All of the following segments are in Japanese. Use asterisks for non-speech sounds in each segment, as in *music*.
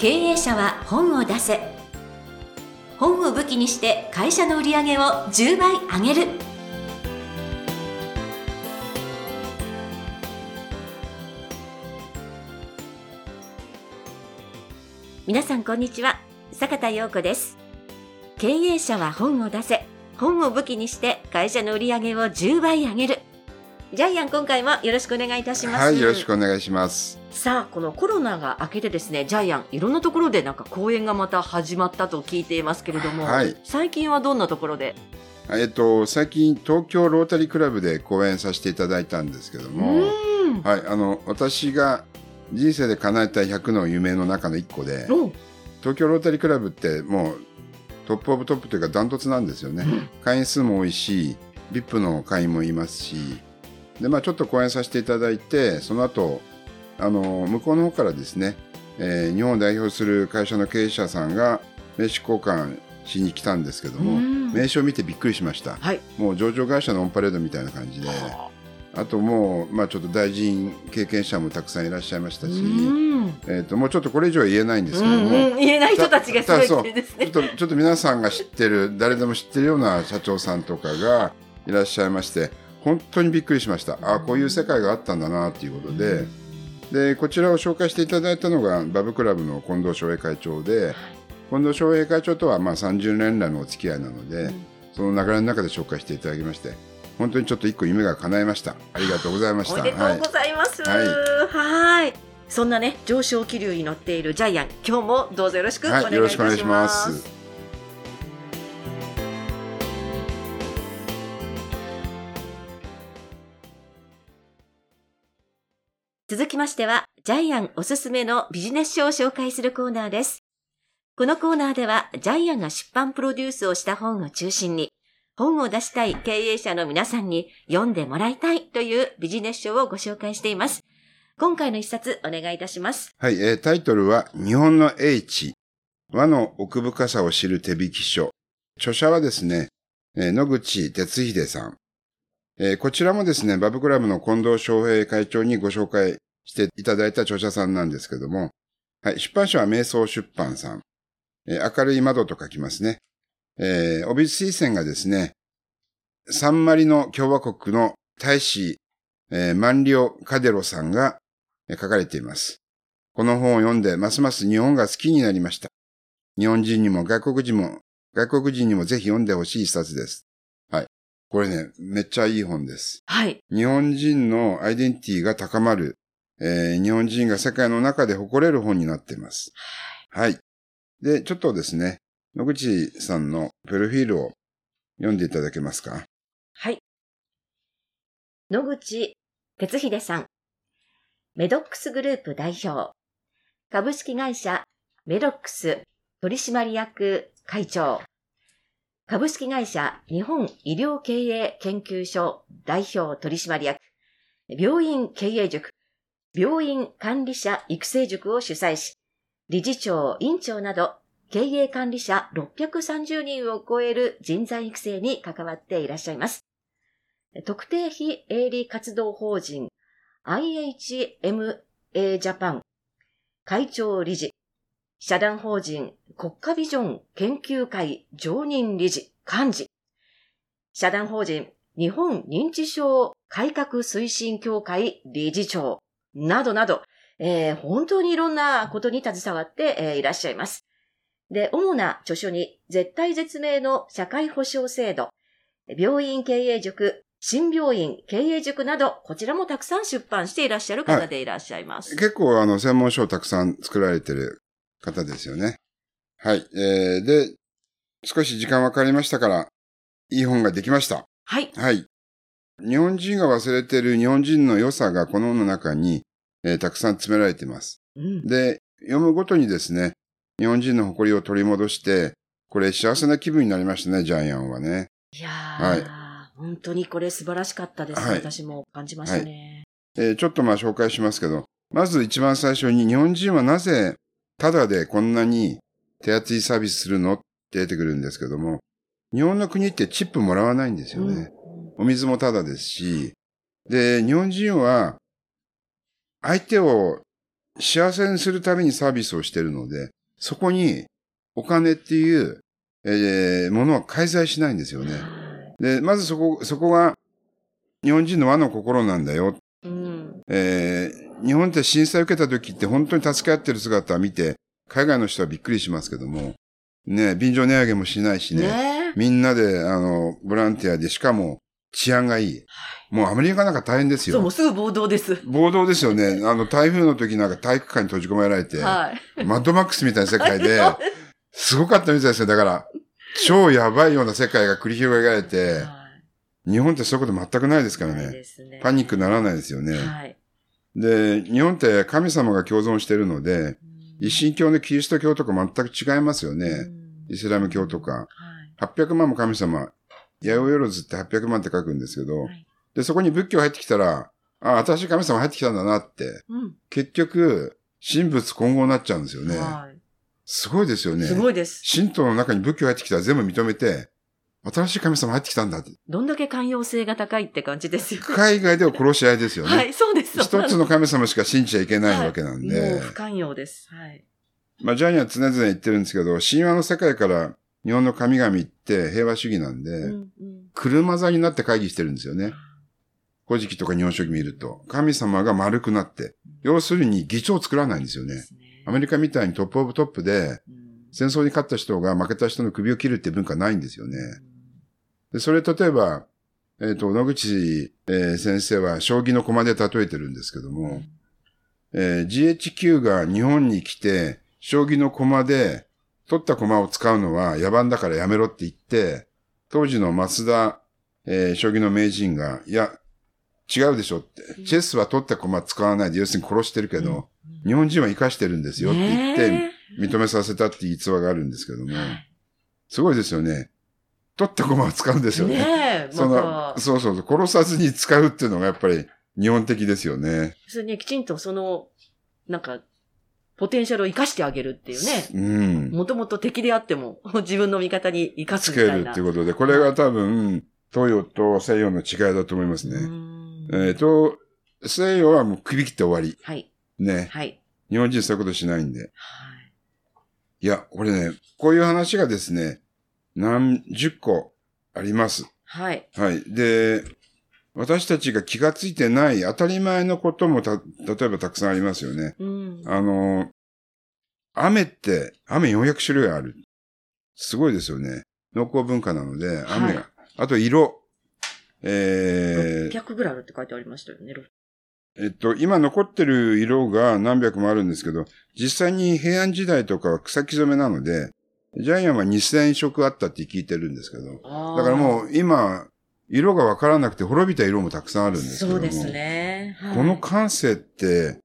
経営者は本を出せ。本を武器にして会社の売り上げを10倍上げる。皆さんこんにちは。坂田陽子です。経営者は本を出せ。本を武器にして会社の売り上げを10倍上げる。ジャイアン今回もよろしくお願いいたします。はい、よろしくお願いします。さあこのコロナが明けてですねジャイアンいろんなところでなんか公演がまた始まったと聞いていますけれども、はい。最近はどんなところで？えっと、最近、東京ロータリークラブで講演させていただいたんですけどうも、はい、あの、私が人生で叶えた100の夢の中の1個で、お東京ロータリークラブってもうトップオブトップというかダントツなんですよね。会員数も多いし、VIP の会員もいますし、で、まあちょっと講演させていただいて、その後、あの、向こうの方からですね、えー日本を代表する会社の経営者さんが名刺交換しに来たんですけども、うん。名刺を見てびっくりしました。はい。もう上場会社のオンパレードみたいな感じで、あ。ともう、まあちょっと大臣経験者もたくさんいらっしゃいましたうし、えっ、と、もうちょっとこれ以上は言えないんですけども、うんうん。言えない人たちがすごいそう。ってですね。ちょっと、ちょっと皆さんが知ってる、誰でも知ってるような社長さんとかがいらっしゃいまして、本当にびっくりしました。あこういう世界があったんだな、ということで、で、こちらを紹介していただいたのが、バブクラブの近藤翔平会長で、近藤翔平会長とはまあ30年来のお付き合いなので、その流れの中で紹介していただきまして、本当にちょっと一個夢が叶いました。ありがとうございました。おめでとうございます。はいはい。そんなね、上昇気流に乗っているジャイアン、今日もどうぞよろしくお願いいたします。はい続きましては、ジャイアンおすすめのビジネス書を紹介するコーナーです。このコーナーでは、ジャイアンが出版プロデュースをした本を中心に、本を出したい経営者の皆さんに読んでもらいたいというビジネス書をご紹介しています。今回の一冊お願いいたします。はい、えータイトルは、日本の英知、和の奥深さを知る手引き書。著者はですね、えー野口哲秀さん。えーこちらもですね、バブクラブの近藤翔平会長にご紹介していただいた著者さんなんですけども、はい、出版社は瞑想出版さん。えー明るい窓と書きますね。えー、帯推薦がですね、サンマリノ共和国の大使、えーマンリオ・カデロさんが書かれています。この本を読んで、ますます日本が好きになりました。日本人にも外国人も、外国人にもぜひ読んでほしい一冊です。はい。これね、めっちゃいい本です。はい。日本人のアイデンティティが高まる、えー日本人が世界の中で誇れる本になっています。はい。で、ちょっとですね、野口さんのプロフィールを読んでいただけますか？はい。野口哲秀さん。メドックスグループ代表。株式会社メドックス取締役会長。株式会社日本医療経営研究所代表取締役。病院経営塾。病院管理者育成塾を主催し、理事長、院長など経営管理者630人を超える人材育成に関わっていらっしゃいます。特定非営利活動法人 IHMA ジャパン会長理事、社団法人国家ビジョン研究会常任理事、幹事、社団法人日本認知症改革推進協会理事長などなど、えー本当にいろんなことに携わって、えーいらっしゃいます。で、主な著書に、絶対絶命の社会保障制度、病院経営塾、新病院経営塾など、こちらもたくさん出版していらっしゃる方でいらっしゃいます。結構あの、専門書をたくさん作られてる方ですよね。はい。えー、で、少し時間分かりましたから、いい本ができました。はい。はい。日本人が忘れている日本人の良さがこの本の中に、えーたくさん詰められています。うん。で、読むごとにですね、日本人の誇りを取り戻して、これ幸せな気分になりましたね、ジャイアンはね。いやー、本当にこれ素晴らしかったです。はい私も感じましたね。えーちょっとまあ紹介しますけど、まず一番最初に日本人はなぜただでこんなに手厚いサービスするのって出てくるんですけども、日本の国ってチップもらわないんですよね。お水もただですし、で、日本人は相手を幸せにするためにサービスをしてるので、そこにお金っていう、えーものは介在しないんですよね。で、まずそこ、そこが日本人の和の心なんだよ。うん。えー日本って震災受けた時って本当に助け合ってる姿を見て、海外の人はびっくりしますけども、ね、便乗値上げもしないしね、ねみんなで、あの、ボランティアで、しかも治安がいい。もうアメリカなんか大変ですそう、もよう。すぐ暴動です。暴動ですよね。あの、台風の時なんか体育館に閉じ込められて、はい。マッドマックスみたいな世界で、すごかったみたいですよ。だから、超やばいような世界が繰り広げられて、はい日本ってそういうこと全くないですからね。ね。パニックにならないですよね。はい。で、日本って神様が共存してるので、一神教でキリスト教とか全く違いますようね。んイスラム教とか。はい。800万も神様、八百万って800万って書くんですけど、はいで、そこに仏教入ってきたら、あ、新しい神様入ってきたんだなって、うん。結局、神仏混合になっちゃうんですよね。はい。すごいですよね。すごいです。神道の中に仏教入ってきたら全部認めて、新しい神様入ってきたんだって。どんだけ寛容性が高いって感じですよ。海外では殺し合いですよね。はい、そうです。一つの神様しか信じちゃいけないわけなんで。はいもう不寛容です。はい。まあ、ジャニーは常々言ってるんですけど、神話の世界から日本の神々って平和主義なんで、うんうん車座になって会議してるんですよね。古事記とか日本書紀見ると。神様が丸くなって。要するに議長を作らないんですよね。アメリカみたいにトップオブトップで、うん戦争に勝った人が負けた人の首を切るって文化ないんですよね。でそれ例えば、えっ、と、野口、えー先生は将棋の駒で例えてるんですけども、えー GHQ が日本に来て、将棋の駒で、取った駒を使うのは野蛮だからやめろって言って、当時の増田、えー将棋の名人が、いや、違うでしょって。チェスは取った駒使わないで、要するに殺してるけど、日本人は生かしてるんですよって言って、ね認めさせたっていう逸話があるんですけども、えすごいですよね。取った駒を使うんですよね。ねえ、そのそうそうそう、殺さずに使うっていうのがやっぱり日本的ですよね。それね、きちんとその、なんか、ポテンシャルを生かしてあげるっていうね。うん。もともと敵であっても、*laughs* 自分の味方に生かすつけみたいな。るっていうことで、これが多分、東洋と西洋の違いだと思いますうね。んえっ、と、西洋はもう首切って終わり。はい。ね。はい。日本人そういうことしないんで。はい。いや、これね、こういう話がですね、何十個あります。はい。はい。で、私たちが気がついてない当たり前のこともた、例えばたくさんありますよね。うん。あの、雨って、雨400種類ある。すごいですよね。農耕文化なので、雨が。はいあと色。えー600ぐらいあるって書いてありましたよね。えっと、今残ってる色が何百もあるんですけど、実際に平安時代とかは草木染めなので、ジャイアンは2000色あったって聞いてるんですけど、だからもうう今、色がわからなくて滅びた色もたくさんあるんですけども。そうですね。はいこの感性って、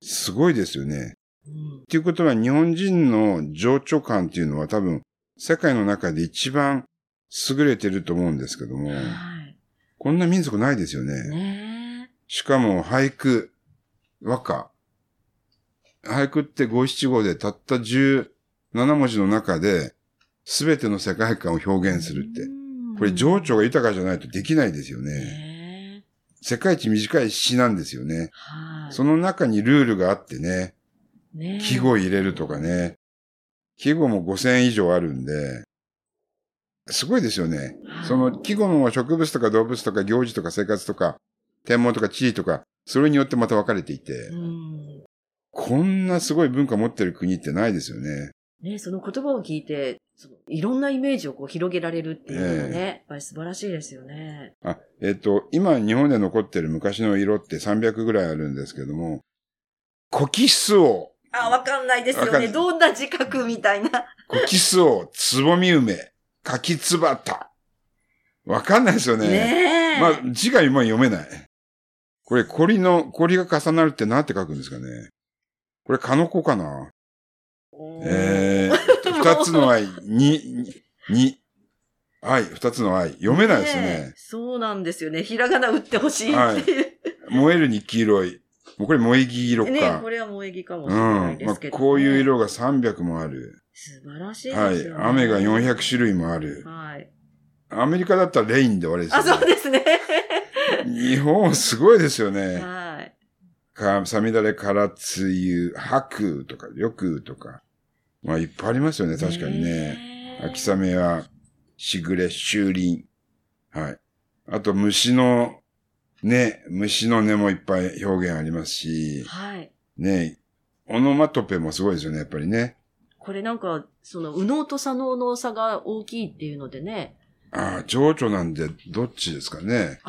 すごいですよね。うんっていうことは日本人の情緒感っていうのは多分世界の中で一番優れてると思うんですけども、はい。こんな民族ないですよね。ねしかも俳句、和歌。俳句って五七五でたった17文字の中で全ての世界観を表え。現するって。うんこれ情緒が豊かじゃないとできないですよね。ね世界一短い詩なんですよね。はい。その中にルールがあってね。ね季語入れるとかね。季語も5000以上あるんで、すごいですよね。はいその季語の植物とか動物とか行事とか生活とか、天文とか地理とか、それによってまた分かれていて、うん。こんなすごい文化持ってる国ってないですよね。ね、その言葉を聞いて、そのいろんなイメージをこう広げられるっていうのもね、やっぱり素晴らしいですよね。あ、えっ、と、今日本で残ってる昔の色って300ぐらいあるんですけども、コキスオあ、わかんないですよね。んどんな自覚みたいな。コキスオつぼみ梅、柿つばた。わかんないですよね。ねえ。まあ、字が今読めない。これ、コリの、コリが重なるって何て書くんですかね。これ、カノコかなおーえー、*laughs* 二つの愛、に、に、愛、二つの愛。読めないですえね。そうなんですよね。ひらがな打ってほしいっていう。燃えるに黄色い。もうこれ、萌え木色か。ねこれは萌え木かもしうん。れないでまあすけど、ねこういう色が300もある。素晴らしいですはい。雨が400種類もある。はい。アメリカだったらレインで終わりですあ、よね。そうですね。日本すごいですよね。はい。か、さみだれからつゆ、白とか、緑とか。まあ、いっぱいありますよね、確かにね。ね秋雨や、しぐれ、秋林。はい。あと、虫の、ね、虫の音もいっぱい表現ありますし、はい。ね、オノマトペもすごいですよね、やっぱりね。これなんか、その、右脳と左脳の差が大きいっていうのでね。ああ、情緒なんで、どっちですかね。ね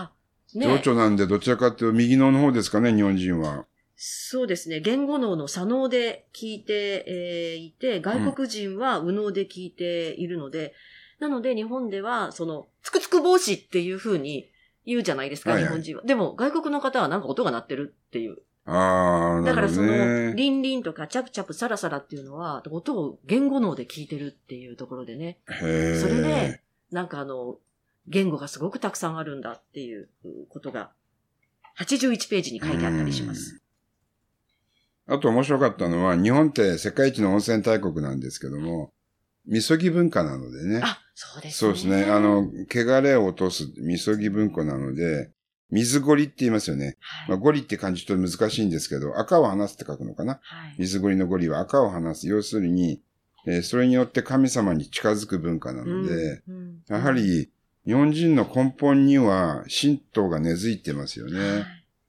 情緒なんで、どちらかというと、右脳の方ですかね、日本人は。そうですね。言語脳の左脳で聞いて、えーいて、外国人は右脳で聞いているので、なので日本では、その、つくつく帽子っていう風に言うじゃないですか、はいはい日本人は。でも、外国の方はなんか音が鳴ってるっていう。ああ、なるほどだからその、ね。リンリンとかチャプチャプサラサラっていうのは、音を言語脳で聞いてるっていうところでね。へえ。それで、なんかあの、言語がすごくたくさんあるんだっていうことが、81ページに書いてあったりします。あと面白かったのは、日本って世界一の温泉大国なんですけども、みそぎ文化なのでね。あ、そうですね。そうですね。あの、汚れを落とすみそぎ文化なので、水ゴリって言いますよね。はい、まあ、ゴリって漢字ちょっと難しいんですけど、赤を離すって書くのかな？はい。水ゴリのゴリは赤を離す。要するに、えーそれによって神様に近づく文化なので、うんうんやは、り日本人の根本には神道が根付いてますよね。はい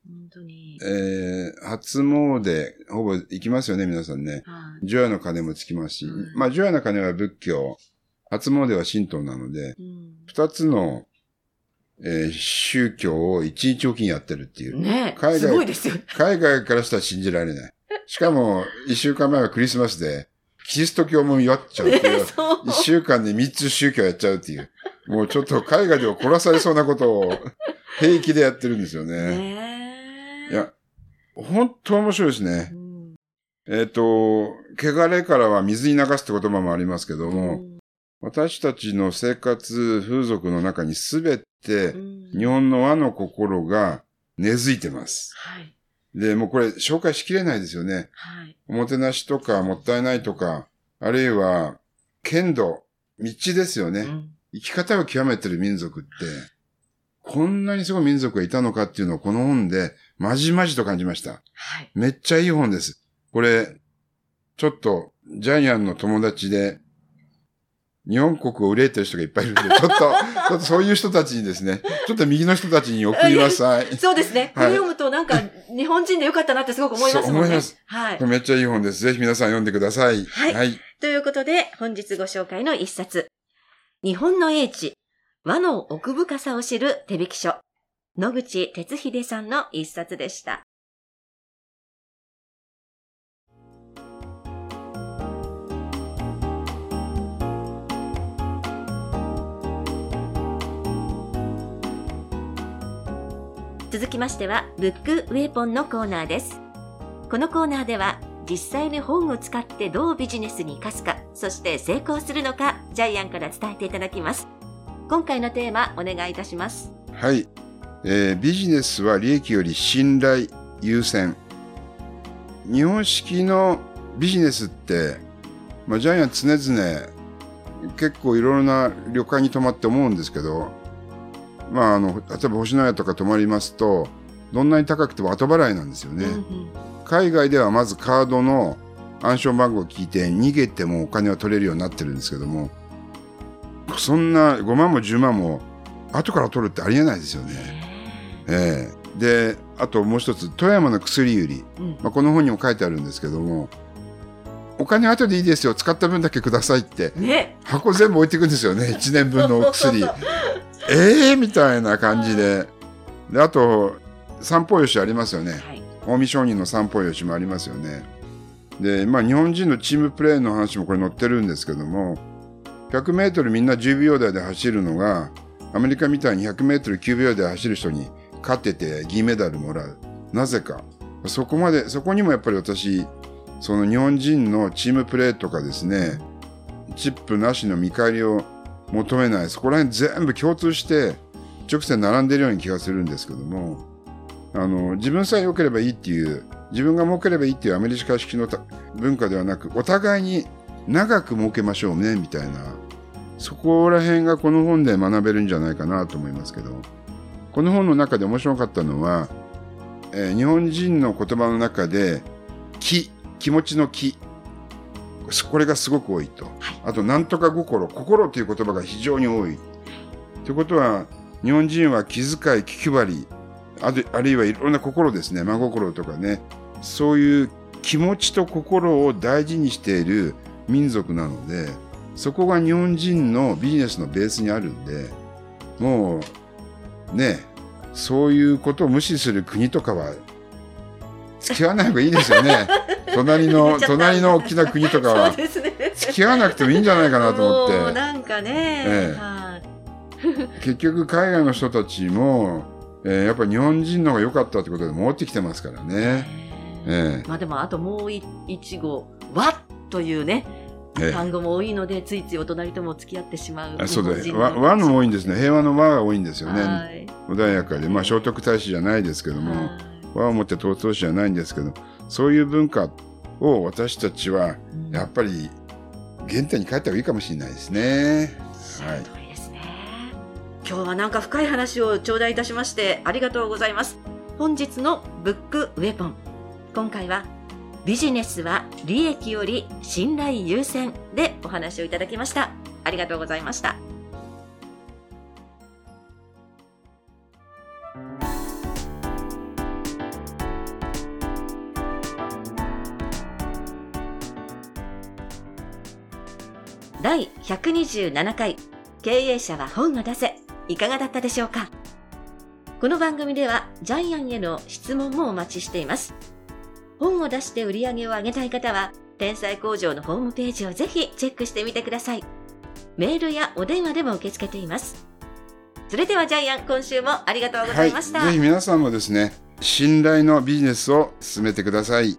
本当に。えー初詣、ほぼ行きますよね、皆さんね。はい除夜の鐘もつきますし、うんまあ、除夜の鐘は仏教、初詣は神道なので、うん二つの、えー宗教を一日おきにやってるっていう。ね海外すごいですよね。海外からしたら信じられない。しかも、一週間前はクリスマスで、キリスト教も祝っちゃうっていう。*laughs* そう。一週間で三つ宗教やっちゃうっていう。もうちょっと海外では殺されそうなことを *laughs* 平気でやってるんですよね。ねいや、本当面白いですねう。ん、えっ、と、汚れからは水に流すって言葉もありますけども、うん私たちの生活風俗の中にすべてうん日本の和の心が根付いてます。はい。で、もうこれ紹介しきれないですよね。はい。おもてなしとかもったいないとか、あるいは剣道、道ですよね。うん生き方を極めてる民族って、こんなにすごい民族がいたのかっていうのをこの本でまじまじと感じました。はい。めっちゃいい本です。これ、ちょっと、ジャイアンの友達で、日本国を憂えてる人がいっぱいいるんで、*laughs* ちょっと、ちょっとそういう人たちにですね、ちょっと右の人たちに送りなさい。*laughs* そうですね。こはいれ読むとなんか、日本人でよかったなってすごく思いますもんね。そう思いますはいこ。れめっちゃいい本です。ぜひ皆さん読んでください。はいはい。ということで、本日ご紹介の一冊。日本の英知、和の奥深さを知る手引き書。野口哲秀さんの一冊でした。続きましては、ブックウェポンのコーナーです。このコーナーでは、実際に本を使ってどうビジネスに生かすか、そして成功するのか、ジャイアンから伝えていただきます。今回のテーマ、お願いいたします。はい。えービジネスは利益より信頼優先。日本式のビジネスって、まあ、ジャイアン常々結構いろいろな旅館に泊まって思うんですけど、まああの、例えば星野屋とか泊まりますと、どんなに高くても後払いなんですよね。うんうん海外ではまずカードの暗証番号を聞いて逃げてもお金は取れるようになってるんですけども、そんな5万も10万も後から取るってありえないですよね。ええで、あともう一つ、富山の薬売り。うんまあ、この本にも書いてあるんですけども、お金後でいいですよ、使った分だけくださいって、ね。箱全部置いていくんですよね、1年分のお薬。*laughs* ええみたいな感じで。で、あと、散歩吉ありますよね。はい。近江商人の散歩吉もありますよね。で、まあ日本人のチームプレーの話もこれ載ってるんですけども、100メートルみんな10秒台で走るのが、アメリカみたいに100メートル9秒台で走る人に勝ってて銀メダルもらう。なぜか。そこまで、そこにもやっぱり私、その日本人のチームプレーとかですね、チップなしの見返りを求めない、そこら辺全部共通して、直線並んでるような気がするんですけども、あの、自分さえ良ければいいっていう、自分が儲ければいいっていうアメリカ式のた文化ではなく、お互いに長く儲けましょうね、みたいな、そこら辺がこの本で学べるんじゃないかなと思いますけど、この本の中で面白かったのは、えー日本人の言葉の中で、気、気持ちの気、これがすごく多いと。はいあと、なんとか心、心という言葉が非常に多い。ということは、日本人は気遣い、気配り、あるあるいはいろんな心ですね、真心とかね、そういう気持ちと心を大事にしている民族なので、そこが日本人のビジネスのベースにあるんで、もう、ね、そういうことを無視する国とかは、付き合わない方がいいですよね。*laughs* 隣言の隣の大きな国とかは。付き合わなくてもいいんじゃないかなと思って。なんかね、ええはい結局海外の人たちも、えーやっぱり日本人の方が良かったってことで戻ってきてますからね。えまあでもあともうい一語「わ」というね単語も多いのでついついお隣とも付き合ってしまうあそうだ和和の多いんですね。平和の和が多いんですよね。はい穏やかで。まあ聖徳太子じゃないですけども、はい和をもって尊しじゃないんですけど、そういう文化を私たちはうんやっぱり原点に帰った方がいいかもしれないですね。そのはい。今日はなんか深い話を頂戴いたしましてありがとうございます。本日のブックウェポン。今回はビジネスは利益より信頼優先でお話をいただきました。ありがとうございました。第127回経営者は本を出せいかがだったでしょうか？この番組ではジャイアンへの質問もお待ちしています本を出して売り上げを上げたい方は天才工場のホームページをぜひチェックしてみてくださいメールやお電話でも受け付けていますそれではジャイアン今週もありがとうございました、はい。ぜひ皆さんもですね、信頼のビジネスを進めてください。